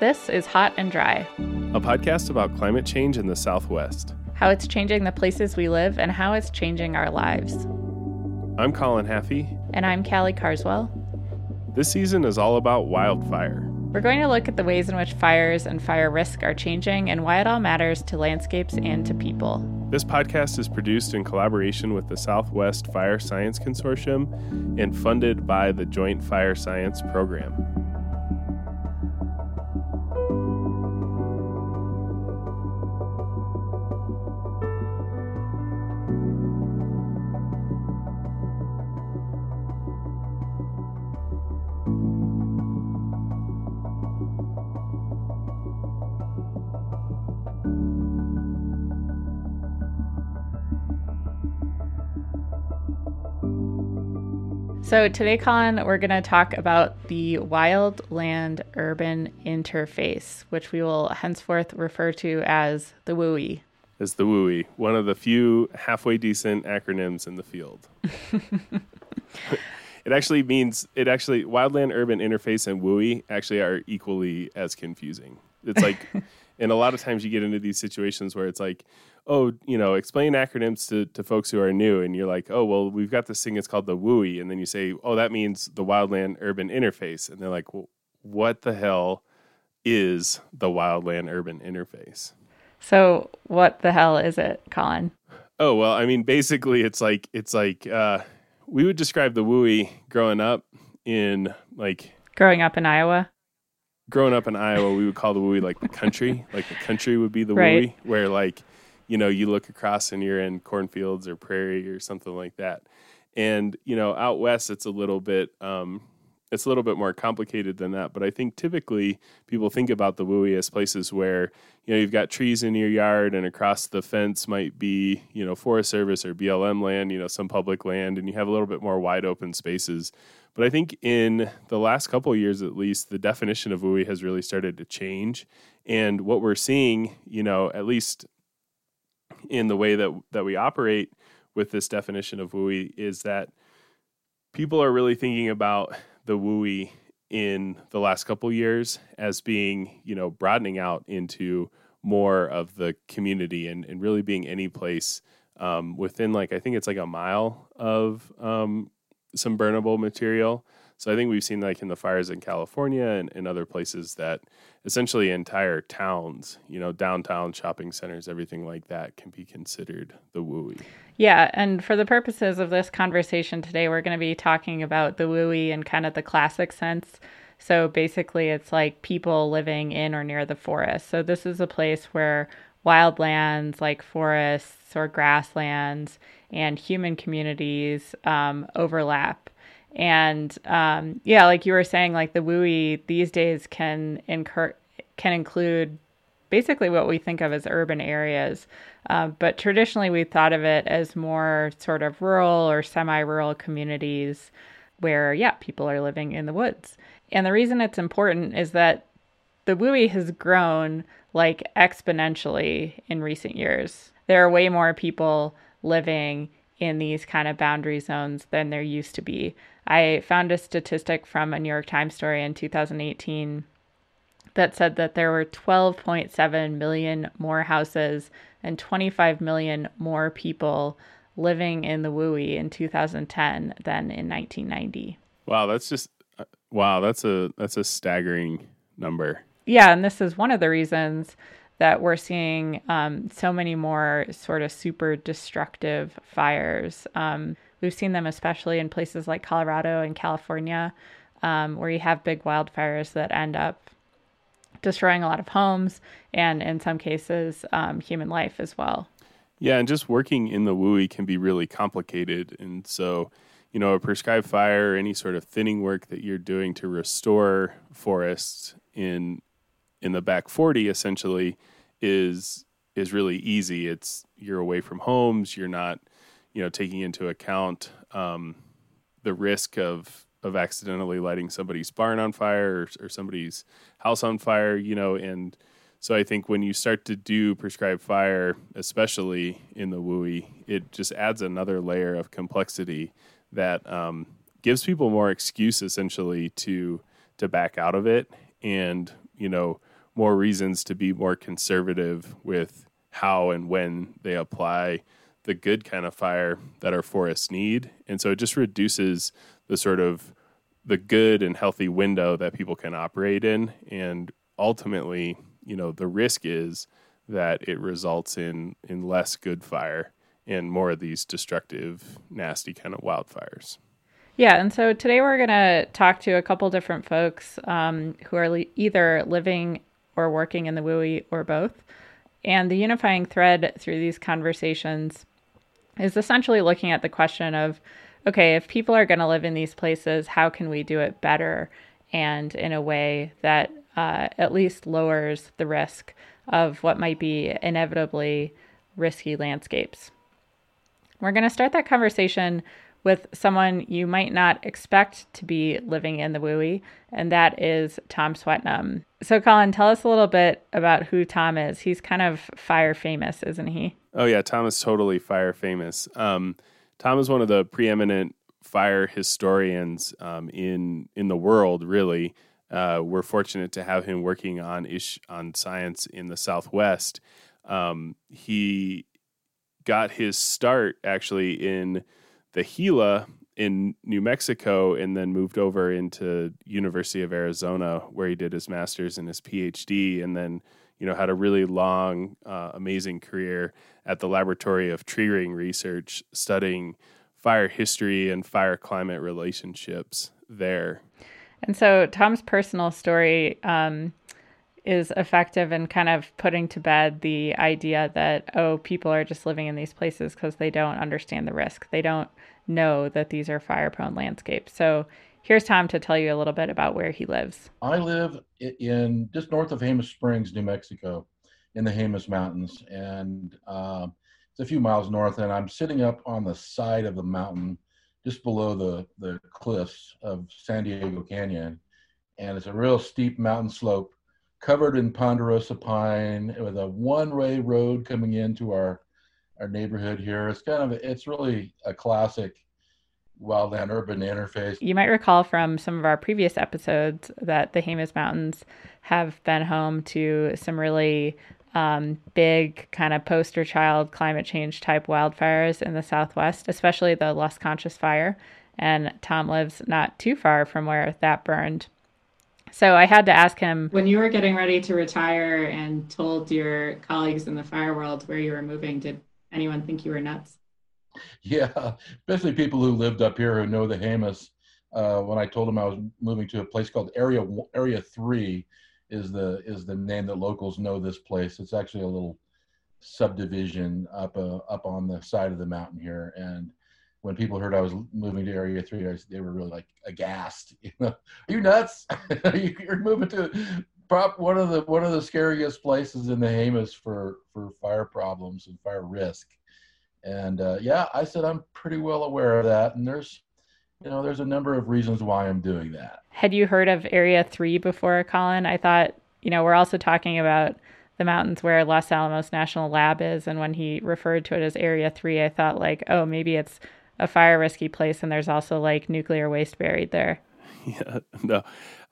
This is Hot and Dry, a podcast about climate change in the Southwest, how it's changing the places we live, and how it's changing our lives. I'm Colin Haffey. And I'm Callie Carswell. This season is all about wildfire. We're going to look at the ways in which fires and fire risk are changing and why it all matters to landscapes and to people. This podcast is produced in collaboration with the Southwest Fire Science Consortium and funded by the Joint Fire Science Program. So, today, Colin, we're going to talk about the wildland urban interface, which we will henceforth refer to as the WUI. As the WUI, one of the few halfway decent acronyms in the field. it actually means, it actually, wildland urban interface and WUI actually are equally as confusing. It's like, and a lot of times you get into these situations where it's like, oh, you know, explain acronyms to, to folks who are new. And you're like, oh, well, we've got this thing. It's called the WUI. And then you say, oh, that means the Wildland Urban Interface. And they're like, well, what the hell is the Wildland Urban Interface? So, what the hell is it, Colin? Oh, well, I mean, basically, it's like, it's like, uh, we would describe the WUI growing up in like, growing up in Iowa growing up in Iowa, we would call the WUI like the country. like the country would be the right. WUI, where like you know, you look across and you're in cornfields or prairie or something like that. And you know, out west, it's a little bit um, it's a little bit more complicated than that. But I think typically people think about the WUI as places where you know you've got trees in your yard, and across the fence might be you know Forest Service or BLM land, you know, some public land, and you have a little bit more wide open spaces. But I think in the last couple years, at least, the definition of WUI has really started to change. And what we're seeing, you know, at least in the way that that we operate with this definition of WUI is that people are really thinking about the WUI in the last couple years as being, you know, broadening out into more of the community and, and really being any place um, within like I think it's like a mile of um, some burnable material. So I think we've seen like in the fires in California and, and other places that essentially entire towns, you know, downtown shopping centers, everything like that can be considered the WUI. Yeah, and for the purposes of this conversation today, we're going to be talking about the WUI in kind of the classic sense. So basically, it's like people living in or near the forest. So this is a place where wildlands like forests or grasslands and human communities um, overlap and um, yeah, like you were saying, like the WUI these days can incur can include basically what we think of as urban areas. Uh, but traditionally, we thought of it as more sort of rural or semi rural communities where, yeah, people are living in the woods. And the reason it's important is that the WUI has grown like exponentially in recent years. There are way more people living in these kind of boundary zones than there used to be. I found a statistic from a New York Times story in 2018 that said that there were 12.7 million more houses and 25 million more people living in the WUI in 2010 than in 1990. Wow, that's just uh, wow, that's a that's a staggering number. Yeah, and this is one of the reasons that we're seeing um, so many more sort of super destructive fires. Um, we've seen them especially in places like Colorado and California, um, where you have big wildfires that end up destroying a lot of homes and, in some cases, um, human life as well. Yeah, and just working in the WUI can be really complicated. And so, you know, a prescribed fire, any sort of thinning work that you're doing to restore forests in in the back 40 essentially is is really easy. It's you're away from homes. You're not, you know, taking into account um, the risk of of accidentally lighting somebody's barn on fire or, or, somebody's house on fire. You know, and so I think when you start to do prescribed fire, especially in the WUI, it just adds another layer of complexity that um, gives people more excuse essentially to to back out of it and you know more reasons to be more conservative with how and when they apply the good kind of fire that our forests need. And so it just reduces the sort of the good and healthy window that people can operate in. And ultimately, you know, the risk is that it results in in less good fire and more of these destructive, nasty kind of wildfires. Yeah, and so today we're going to talk to a couple different folks um, who are either living or working in the WUI or both. And the unifying thread through these conversations is essentially looking at the question of okay, if people are going to live in these places, how can we do it better and in a way that uh, at least lowers the risk of what might be inevitably risky landscapes? We're going to start that conversation with someone you might not expect to be living in the WUI, and that is Tom Swetnam. So, Colin, tell us a little bit about who Tom is. He's kind of fire famous, isn't he? Oh, yeah. Tom is totally fire famous. Um, Tom is one of the preeminent fire historians um, in in the world. Really, uh, we're fortunate to have him working on ish on science in the Southwest. Um, he got his start actually in the Gila in New Mexico, and then moved over into University of Arizona, where he did his master's and his PhD, and then you know had a really long, uh, amazing career at the Laboratory of Tree Ring Research, studying fire history and fire climate relationships there. And so Tom's personal story um, is effective in kind of putting to bed the idea that, oh, people are just living in these places because they don't understand the risk. They don't know that these are fire prone landscapes. So here's Tom to tell you a little bit about where he lives. I live in just north of Jemez Springs, New Mexico in the Jemez Mountains, and uh, it's a few miles north. And I'm sitting up on the side of the mountain, just below the the cliffs of San Diego Canyon, and it's a real steep mountain slope, covered in ponderosa pine, with a one-way road coming into our our neighborhood here. It's kind of it's really a classic wildland urban interface. You might recall from some of our previous episodes that the Jemez Mountains have been home to some really um, big kind of poster child climate change type wildfires in the southwest, especially the Las Conchas fire. And Tom lives not too far from where that burned. So I had to ask him when you were getting ready to retire and told your colleagues in the fire world where you were moving, did anyone think you were nuts? Yeah, especially people who lived up here who know the Jemez. Uh, when I told them I was moving to a place called Area Area Three, is the is the name that locals know this place. It's actually a little subdivision up uh, up on the side of the mountain here. And when people heard I was moving to Area Three, they were really like aghast. You know, are you nuts? You're moving to prop one of the one of the scariest places in the Jemez for for fire problems and fire risk. And uh, yeah, I said I'm pretty well aware of that, and there's you know, there's a number of reasons why I'm doing that. Had you heard of Area 3 before, Colin? I thought, you know, we're also talking about the mountains where Los Alamos National Lab is. And when he referred to it as Area 3, I thought, like, oh, maybe it's a fire risky place and there's also like nuclear waste buried there. Yeah, no,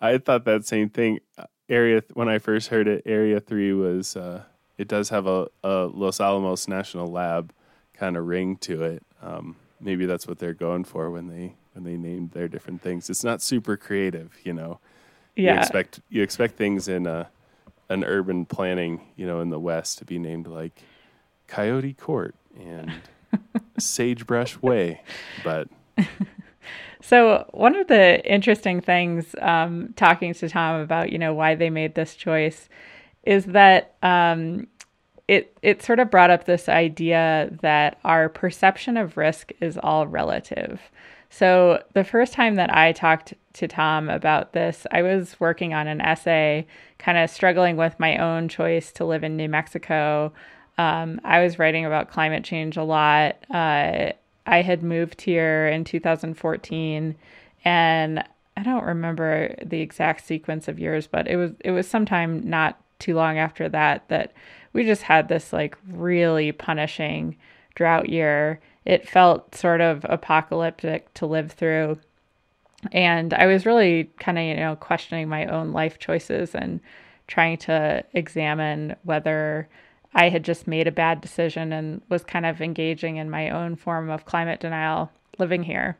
I thought that same thing. Area, when I first heard it, Area 3 was, uh, it does have a, a Los Alamos National Lab kind of ring to it. Um, maybe that's what they're going for when they when they named their different things. It's not super creative, you know. Yeah. You expect you expect things in a, an urban planning, you know, in the West to be named like Coyote Court and Sagebrush Way, but. So one of the interesting things, um, talking to Tom about, you know, why they made this choice, is that um, it it sort of brought up this idea that our perception of risk is all relative. So, the first time that I talked to Tom about this, I was working on an essay, kind of struggling with my own choice to live in New Mexico. Um, I was writing about climate change a lot. Uh, I had moved here in 2014, and I don't remember the exact sequence of years, but it was it was sometime not too long after that that we just had this like really punishing drought year it felt sort of apocalyptic to live through. And I was really kind of, you know, questioning my own life choices and trying to examine whether I had just made a bad decision and was kind of engaging in my own form of climate denial living here.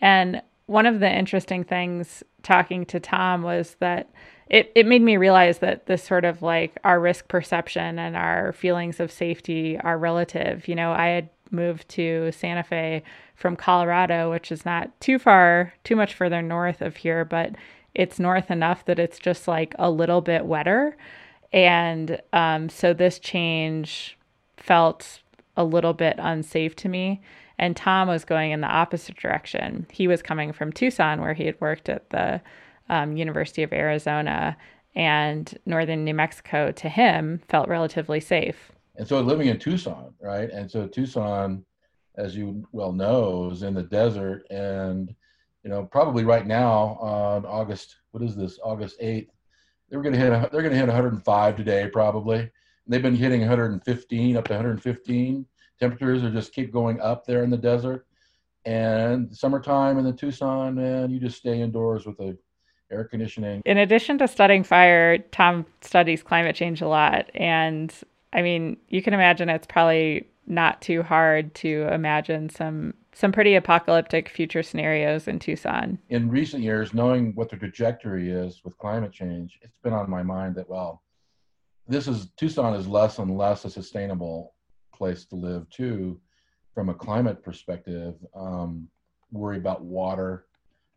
And one of the interesting things talking to Tom was that it, it made me realize that this sort of like our risk perception and our feelings of safety are relative. You know, I had moved to Santa Fe from Colorado, which is not too far, too much further north of here, but it's north enough that it's just like a little bit wetter. And um, so this change felt a little bit unsafe to me. And Tom was going in the opposite direction. He was coming from Tucson, where he had worked at the um, University of Arizona, and northern New Mexico to him felt relatively safe. And so living in Tucson, right? And so Tucson, as you well know, is in the desert. And, you know, probably right now on August, what is this, August 8th, they're going to hit, they're going to hit 105 today, probably. They've been hitting 115 up to 115 temperatures are just keep going up there in the desert. And summertime in the Tucson, man, you just stay indoors with the air conditioning. In addition to studying fire, Tom studies climate change a lot. And I mean, you can imagine it's probably not too hard to imagine some some pretty apocalyptic future scenarios in Tucson. In recent years, knowing what the trajectory is with climate change, it's been on my mind that well, this is Tucson is less and less a sustainable place to live too, from a climate perspective. Um, worry about water,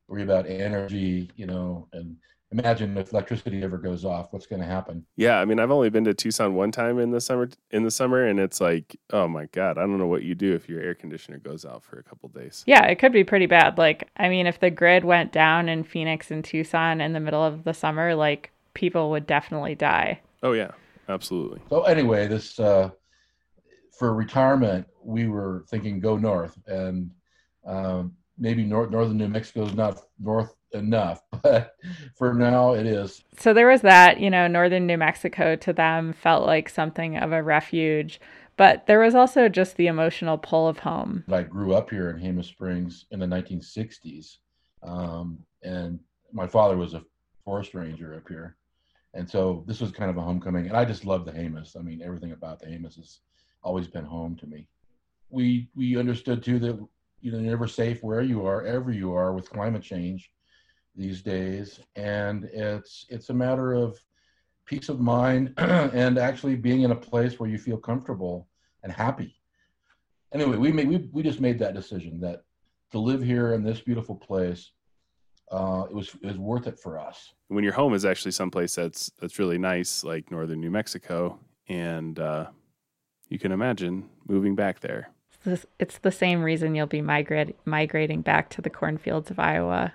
worry about energy, you know, and imagine if electricity ever goes off, what's going to happen? Yeah, I mean, I've only been to Tucson one time in the summer. In the summer, and it's like, oh my god, I don't know what you do if your air conditioner goes out for a couple days. Yeah, it could be pretty bad. Like, I mean, if the grid went down in Phoenix and Tucson in the middle of the summer, like people would definitely die. Oh yeah, absolutely. So anyway, this uh, for retirement, we were thinking go north, and um, maybe north northern New Mexico is not north enough, but for now it is. So there was that, you know, northern New Mexico to them felt like something of a refuge, but there was also just the emotional pull of home. I grew up here in Jemez Springs in the 1960s, um, and my father was a forest ranger up here. And so this was kind of a homecoming, and I just love the Jemez. I mean, everything about the Jemez has always been home to me. We we understood too that you know you're never safe where you are, ever you are with climate change these days, and it's it's a matter of peace of mind and actually being in a place where you feel comfortable and happy. Anyway, we made we, we just made that decision that to live here in this beautiful place uh, it was it was worth it for us. When your home is actually someplace that's that's really nice, like northern New Mexico, and uh, you can imagine moving back there. It's the same reason you'll be migrate, migrating back to the cornfields of Iowa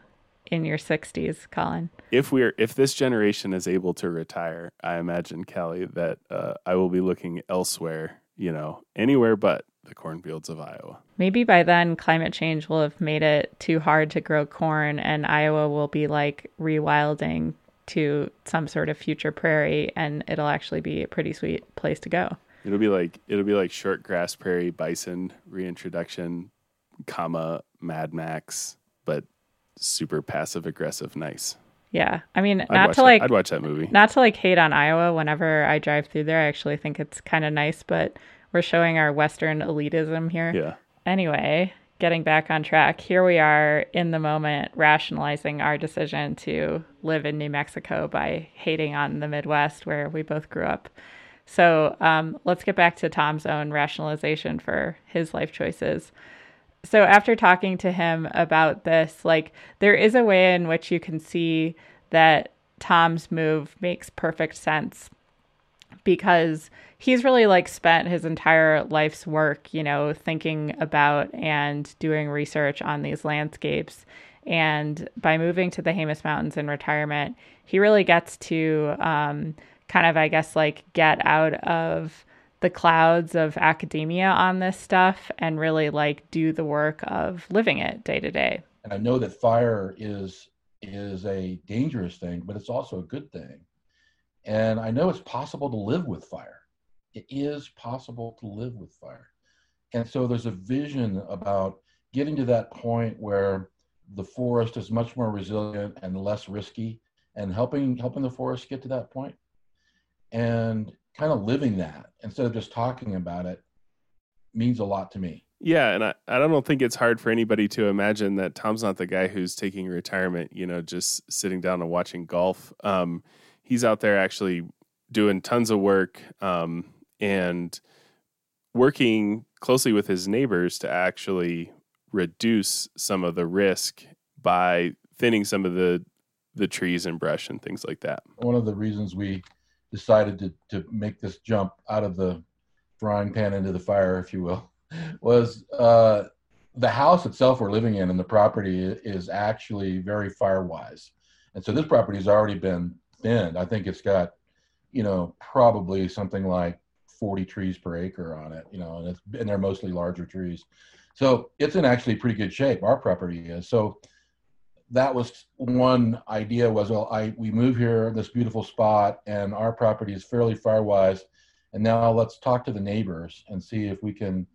in your 60s, Colin. If we're if this generation is able to retire, I imagine Callie that uh, I will be looking elsewhere, you know, anywhere but the cornfields of Iowa. Maybe by then climate change will have made it too hard to grow corn and Iowa will be like rewilding to some sort of future prairie and it'll actually be a pretty sweet place to go. It'll be like it'll be like short grass prairie bison reintroduction, comma Mad Max, but super passive aggressive nice. Yeah, I mean, I'd not to like that. I'd watch that movie. Not to like hate on Iowa. Whenever I drive through there, I actually think it's kind of nice, but we're showing our Western elitism here. Yeah. Anyway, getting back on track, here we are in the moment rationalizing our decision to live in New Mexico by hating on the Midwest where we both grew up. So um, let's get back to Tom's own rationalization for his life choices. So after talking to him about this, like there is a way in which you can see that Tom's move makes perfect sense because he's really like spent his entire life's work, you know, thinking about and doing research on these landscapes. And by moving to the Jemez Mountains in retirement, he really gets to um, kind of, I guess, like get out of the clouds of academia on this stuff and really like do the work of living it day to day. And I know that fire is is a dangerous thing, but it's also a good thing. And I know it's possible to live with fire. It is possible to live with fire. And so there's a vision about getting to that point where the forest is much more resilient and less risky and helping helping the forest get to that point. and kind of living that instead of just talking about it means a lot to me. Yeah, and I, I don't think it's hard for anybody to imagine that Tom's not the guy who's taking retirement, you know, just sitting down and watching golf. Um, he's out there actually doing tons of work um, and working closely with his neighbors to actually reduce some of the risk by thinning some of the the trees and brush and things like that. One of the reasons we decided to to make this jump out of the frying pan into the fire, if you will, was uh, the house itself we're living in and the property is actually very fire wise. And so this property has already been thinned. I think it's got, you know, probably something like 40 trees per acre on it, you know, and it's and they're mostly larger trees. So it's in actually pretty good shape. Our property is. So that was one idea was well I we move here this beautiful spot and our property is fairly fire wise and now let's talk to the neighbors and see if we can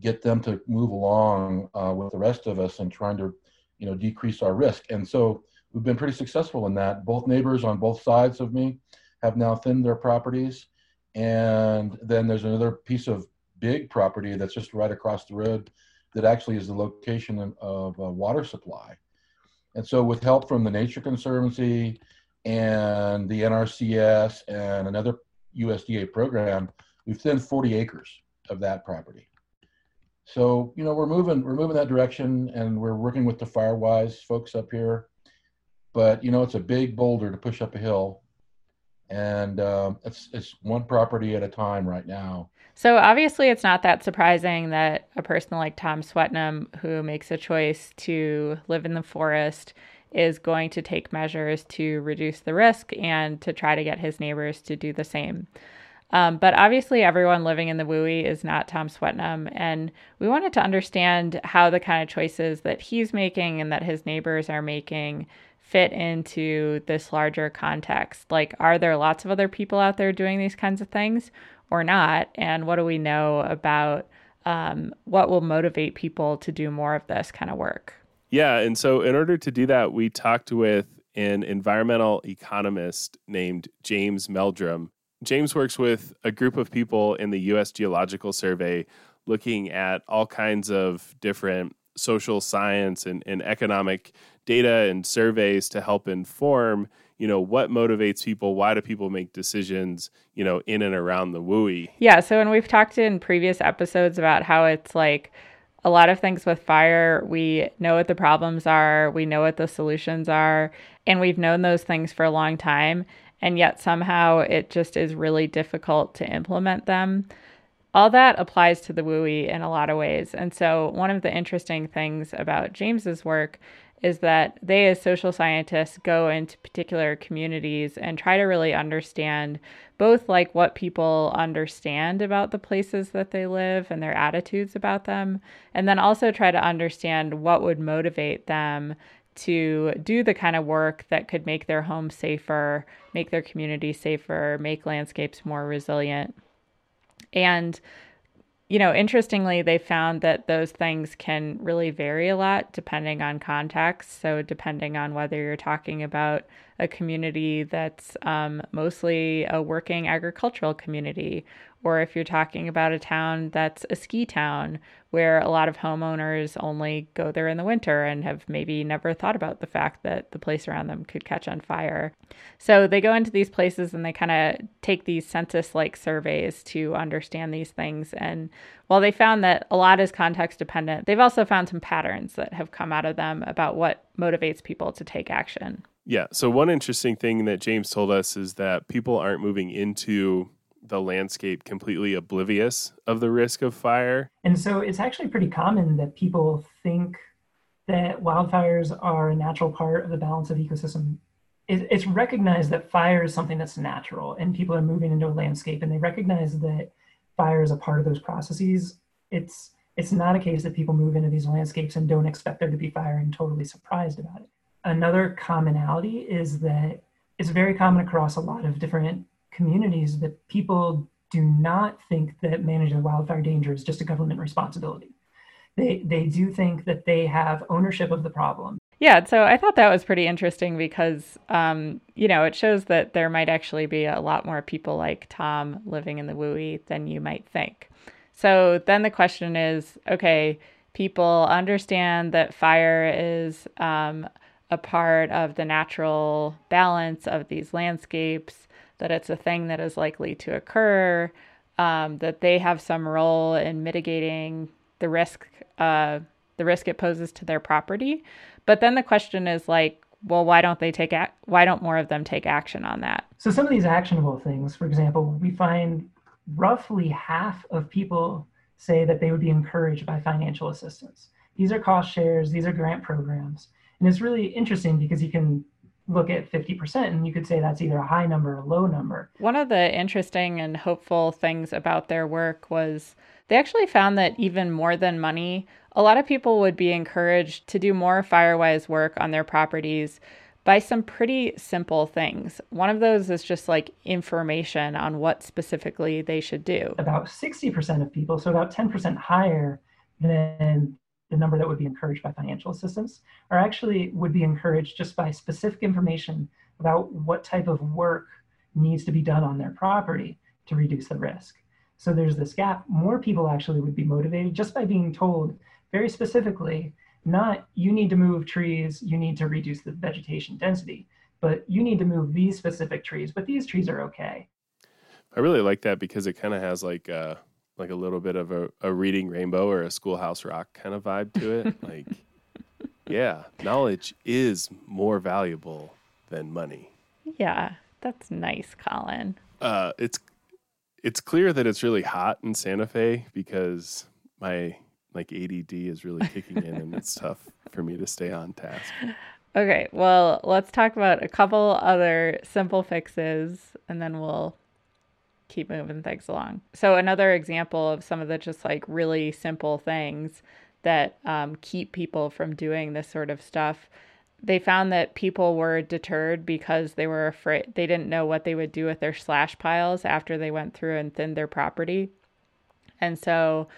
get them to move along uh, with the rest of us and trying to you know decrease our risk. And so we've been pretty successful in that. Both neighbors on both sides of me have now thinned their properties and then there's another piece of big property that's just right across the road that actually is the location of, of a water supply and so, with help from the Nature Conservancy and the NRCS and another USDA program, we've thinned 40 acres of that property. So, you know, we're moving we're moving that direction, and we're working with the FireWise folks up here. But you know, it's a big boulder to push up a hill, and um, it's it's one property at a time right now. So obviously, it's not that surprising that a person like Tom Swetnam, who makes a choice to live in the forest, is going to take measures to reduce the risk and to try to get his neighbors to do the same. Um, but obviously, everyone living in the WUI is not Tom Swetnam, and we wanted to understand how the kind of choices that he's making and that his neighbors are making fit into this larger context. Like, are there lots of other people out there doing these kinds of things, or not? And what do we know about um, what will motivate people to do more of this kind of work? Yeah. And so, in order to do that, we talked with an environmental economist named James Meldrum. James works with a group of people in the U.S. Geological Survey looking at all kinds of different social science and, and economic data and surveys to help inform you know what motivates people why do people make decisions you know in and around the WUI yeah so and we've talked in previous episodes about how it's like a lot of things with fire we know what the problems are we know what the solutions are and we've known those things for a long time and yet somehow it just is really difficult to implement them all that applies to the WUI in a lot of ways. And so, one of the interesting things about James's work is that they, as social scientists, go into particular communities and try to really understand both like what people understand about the places that they live and their attitudes about them, and then also try to understand what would motivate them to do the kind of work that could make their home safer, make their community safer, make landscapes more resilient. And you know, interestingly, they found that those things can really vary a lot depending on context. So, depending on whether you're talking about a community that's um, mostly a working agricultural community, or if you're talking about a town that's a ski town where a lot of homeowners only go there in the winter and have maybe never thought about the fact that the place around them could catch on fire. So they go into these places and they kind of take these census like surveys to understand these things. And while they found that a lot is context dependent, they've also found some patterns that have come out of them about what motivates people to take action. Yeah. So, one interesting thing that James told us is that people aren't moving into the landscape completely oblivious of the risk of fire. And so it's actually pretty common that people think that wildfires are a natural part of the balance of ecosystem. It's recognized that fire is something that's natural and people are moving into a landscape and they recognize that fire is a part of those processes. It's it's not a case that people move into these landscapes and don't expect there to be fire and totally surprised about it. Another commonality is that it's very common across a lot of different communities that people do not think that managing wildfire danger is just a government responsibility. They, they do think that they have ownership of the problem. Yeah, so I thought that was pretty interesting because, um, you know, it shows that there might actually be a lot more people like Tom living in the WUI than you might think. So then the question is okay, people understand that fire is um, a part of the natural balance of these landscapes, that it's a thing that is likely to occur, um, that they have some role in mitigating the risk, uh, the risk it poses to their property. But then the question is like, well, why don't they take ac- why don't more of them take action on that? So some of these actionable things, for example, we find roughly half of people say that they would be encouraged by financial assistance. These are cost shares, these are grant programs. And it's really interesting because you can look at 50% and you could say that's either a high number or a low number. One of the interesting and hopeful things about their work was they actually found that even more than money, a lot of people would be encouraged to do more Firewise work on their properties by some pretty simple things. One of those is just like information on what specifically they should do. About 60% of people, so about 10% higher than the number that would be encouraged by financial assistance, are actually would be encouraged just by specific information about what type of work needs to be done on their property to reduce the risk. So there's this gap. More people actually would be motivated just by being told very specifically not you need to move trees, you need to reduce the vegetation density, but you need to move these specific trees, but these trees are okay. I really like that because it kind of has like uh, like a little bit of a, a reading rainbow or a schoolhouse rock kind of vibe to it. like, yeah, knowledge is more valuable than money. Yeah, that's nice, Colin. Uh, it's it's clear that it's really hot in Santa Fe because my like ADD is really kicking in and it's tough for me to stay on task. Okay, well, let's talk about a couple other simple fixes and then we'll keep moving things along. So, another example of some of the just like really simple things that um, keep people from doing this sort of stuff. They found that people were deterred because they were afraid, they didn't know what they would do with their slash piles after they went through and thinned their property. And so,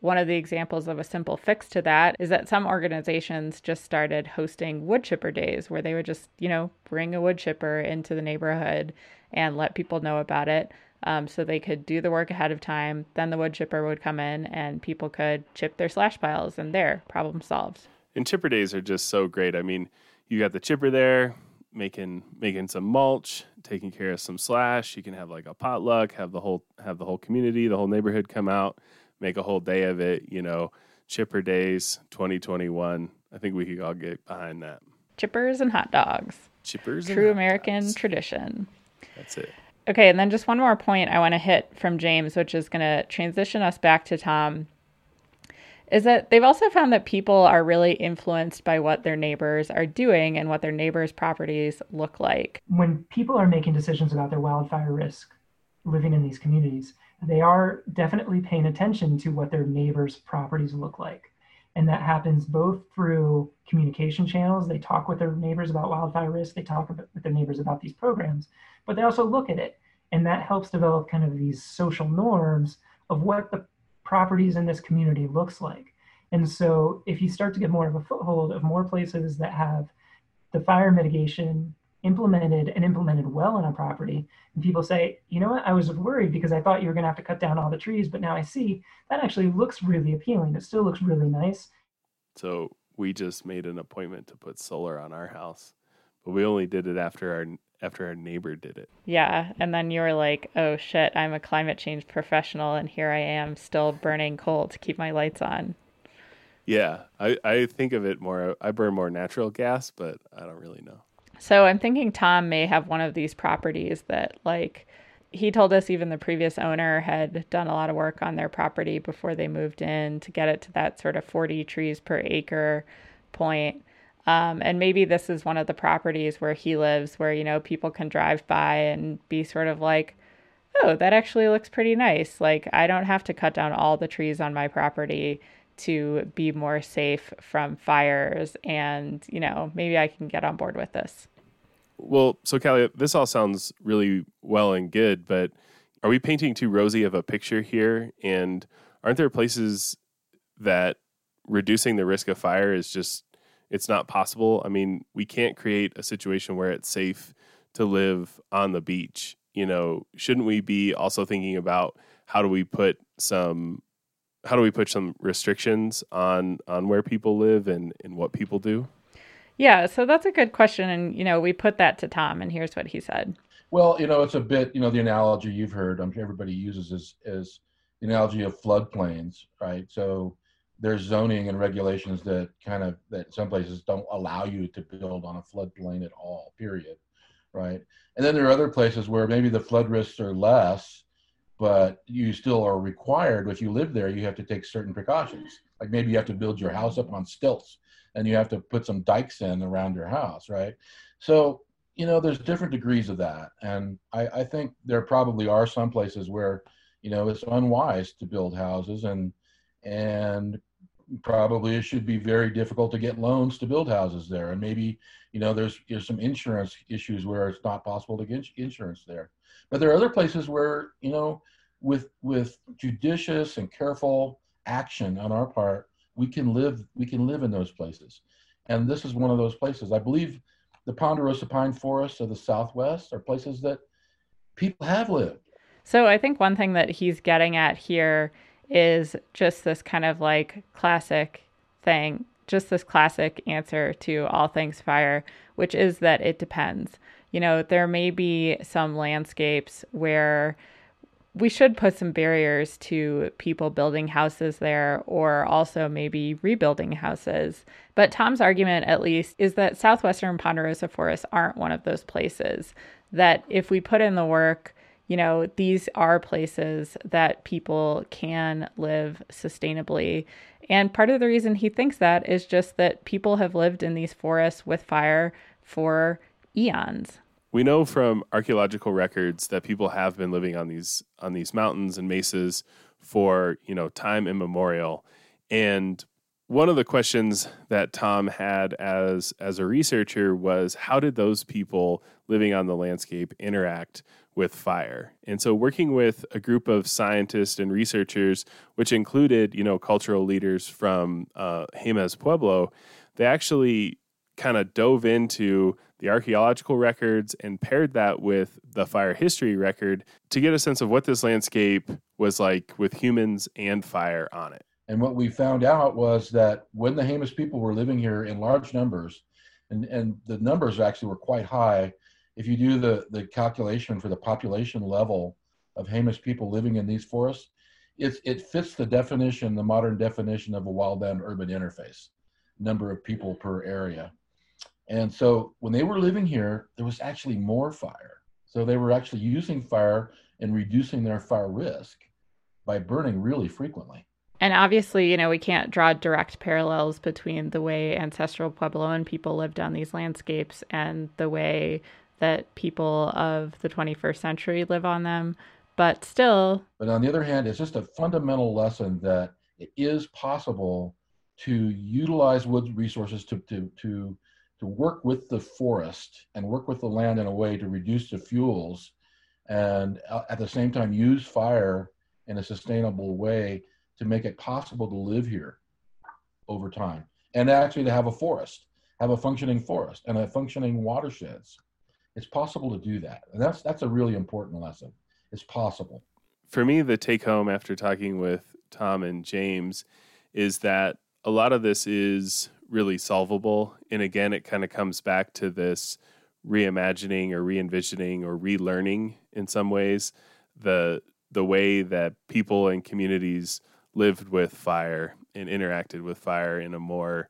one of the examples of a simple fix to that is that some organizations just started hosting wood chipper days where they would just, you know, bring a wood chipper into the neighborhood and let people know about it. Um, so they could do the work ahead of time. Then the wood chipper would come in and people could chip their slash piles and there, problem solved. And chipper days are just so great. I mean, you got the chipper there making making some mulch, taking care of some slash. You can have like a potluck, have the whole have the whole community, the whole neighborhood come out make a whole day of it, you know, Chipper Days 2021. I think we could all get behind that. Chippers and hot dogs. Chippers True American dogs. tradition. That's it. Okay, and then just one more point I want to hit from James, which is going to transition us back to Tom, is that they've also found that people are really influenced by what their neighbors are doing and what their neighbors' properties look like. When people are making decisions about their wildfire risk living in these communities, they are definitely paying attention to what their neighbors' properties look like. And that happens both through communication channels. They talk with their neighbors about wildfire risk, they talk with their neighbors about these programs, but they also look at it. And that helps develop kind of these social norms of what the properties in this community looks like. And so if you start to get more of a foothold of more places that have the fire mitigation implemented and implemented well on a property and people say you know what i was worried because i thought you were going to have to cut down all the trees but now i see that actually looks really appealing it still looks really nice so we just made an appointment to put solar on our house but we only did it after our after our neighbor did it. Yeah and then you were like oh shit i'm a climate change professional and here i am still burning coal to keep my lights on. Yeah i i think of it more i burn more natural gas but i don't really know. So I'm thinking Tom may have one of these properties that, like, he told us even the previous owner had done a lot of work on their property before they moved in to get it to that sort of 40 trees per acre point. Um, and maybe this is one of the properties where he lives where, you know, people can drive by and be sort of like, oh, that actually looks pretty nice. Like, I don't have to cut down all the trees on my property to be more safe from fires. And, you know, maybe I can get on board with this. Well, so Callie, this all sounds really well and good, but are we painting too rosy of a picture here? And aren't there places that reducing the risk of fire is just it's not possible. I mean, we can't create a situation where it's safe to live on the beach. You know, shouldn't we be also thinking about how do we put some how do we put some restrictions on on where people live and and what people do? Yeah, so that's a good question and you know, we put that to Tom and here's what he said. Well, you know, it's a bit, you know, the analogy you've heard, I'm sure everybody uses is is the analogy of floodplains, right? So there's zoning and regulations that kind of that some places don't allow you to build on a floodplain at all, period. Right. And then there are other places where maybe the flood risks are less, but you still are required if you live there, you have to take certain precautions. Like maybe you have to build your house up on stilts and you have to put some dikes in around your house, right? So, you know, there's different degrees of that. And I, I think there probably are some places where, you know, it's unwise to build houses and and probably it should be very difficult to get loans to build houses there. And maybe you know there's there's some insurance issues where it's not possible to get insurance there. But there are other places where you know with with judicious and careful action on our part we can live we can live in those places. And this is one of those places. I believe the ponderosa pine forests of the southwest are places that people have lived. So i think one thing that he's getting at here is just this kind of like classic thing, just this classic answer to all things fire, which is that it depends. You know, there may be some landscapes where we should put some barriers to people building houses there or also maybe rebuilding houses. But Tom's argument, at least, is that southwestern ponderosa forests aren't one of those places. That if we put in the work, you know, these are places that people can live sustainably. And part of the reason he thinks that is just that people have lived in these forests with fire for eons. We know from archaeological records that people have been living on these on these mountains and mesas for, you know, time immemorial. And one of the questions that Tom had as as a researcher was how did those people living on the landscape interact with fire. And so working with a group of scientists and researchers, which included, you know, cultural leaders from uh, Jemez Pueblo, they actually kind of dove into the archaeological records and paired that with the fire history record to get a sense of what this landscape was like with humans and fire on it. And what we found out was that when the Jemez people were living here in large numbers, and, and the numbers actually were quite high, if you do the, the calculation for the population level of Jemez people living in these forests, it's, it fits the definition, the modern definition of a wildland urban interface, number of people per area. And so when they were living here, there was actually more fire. So they were actually using fire and reducing their fire risk by burning really frequently. And obviously, you know, we can't draw direct parallels between the way ancestral Puebloan people lived on these landscapes and the way that people of the 21st century live on them, but still. But on the other hand, it's just a fundamental lesson that it is possible to utilize wood resources to, to, to, to work with the forest and work with the land in a way to reduce the fuels and uh, at the same time use fire in a sustainable way to make it possible to live here over time and actually to have a forest have a functioning forest and a functioning watersheds it's possible to do that. And that's that's a really important lesson. It's possible. For me, the take home after talking with Tom and James is that a lot of this is really solvable. And again, it kind of comes back to this reimagining or re-envisioning or relearning in some ways the the way that people and communities lived with fire and interacted with fire in a more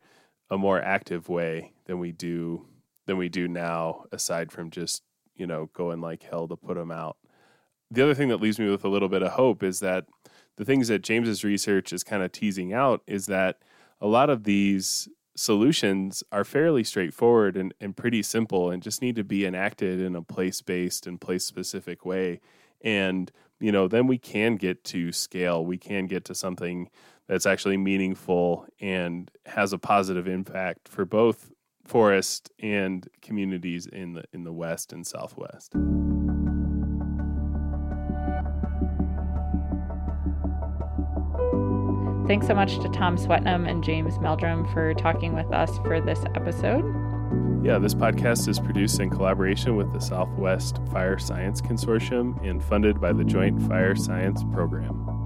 a more active way than we do than we do now, aside from just, you know, going like hell to put them out. The other thing that leaves me with a little bit of hope is that the things that James's research is kind of teasing out is that a lot of these solutions are fairly straightforward and, and pretty simple and just need to be enacted in a place based and place specific way. And, you know, then we can get to scale. We can get to something that's actually meaningful and has a positive impact for both forest and communities in the in the west and southwest. thanks so much to Tom Swetnam and James Meldrum for talking with us for this episode. Yeah, this podcast is produced in collaboration with the Southwest Fire Science Consortium and funded by the Joint Fire Science Program.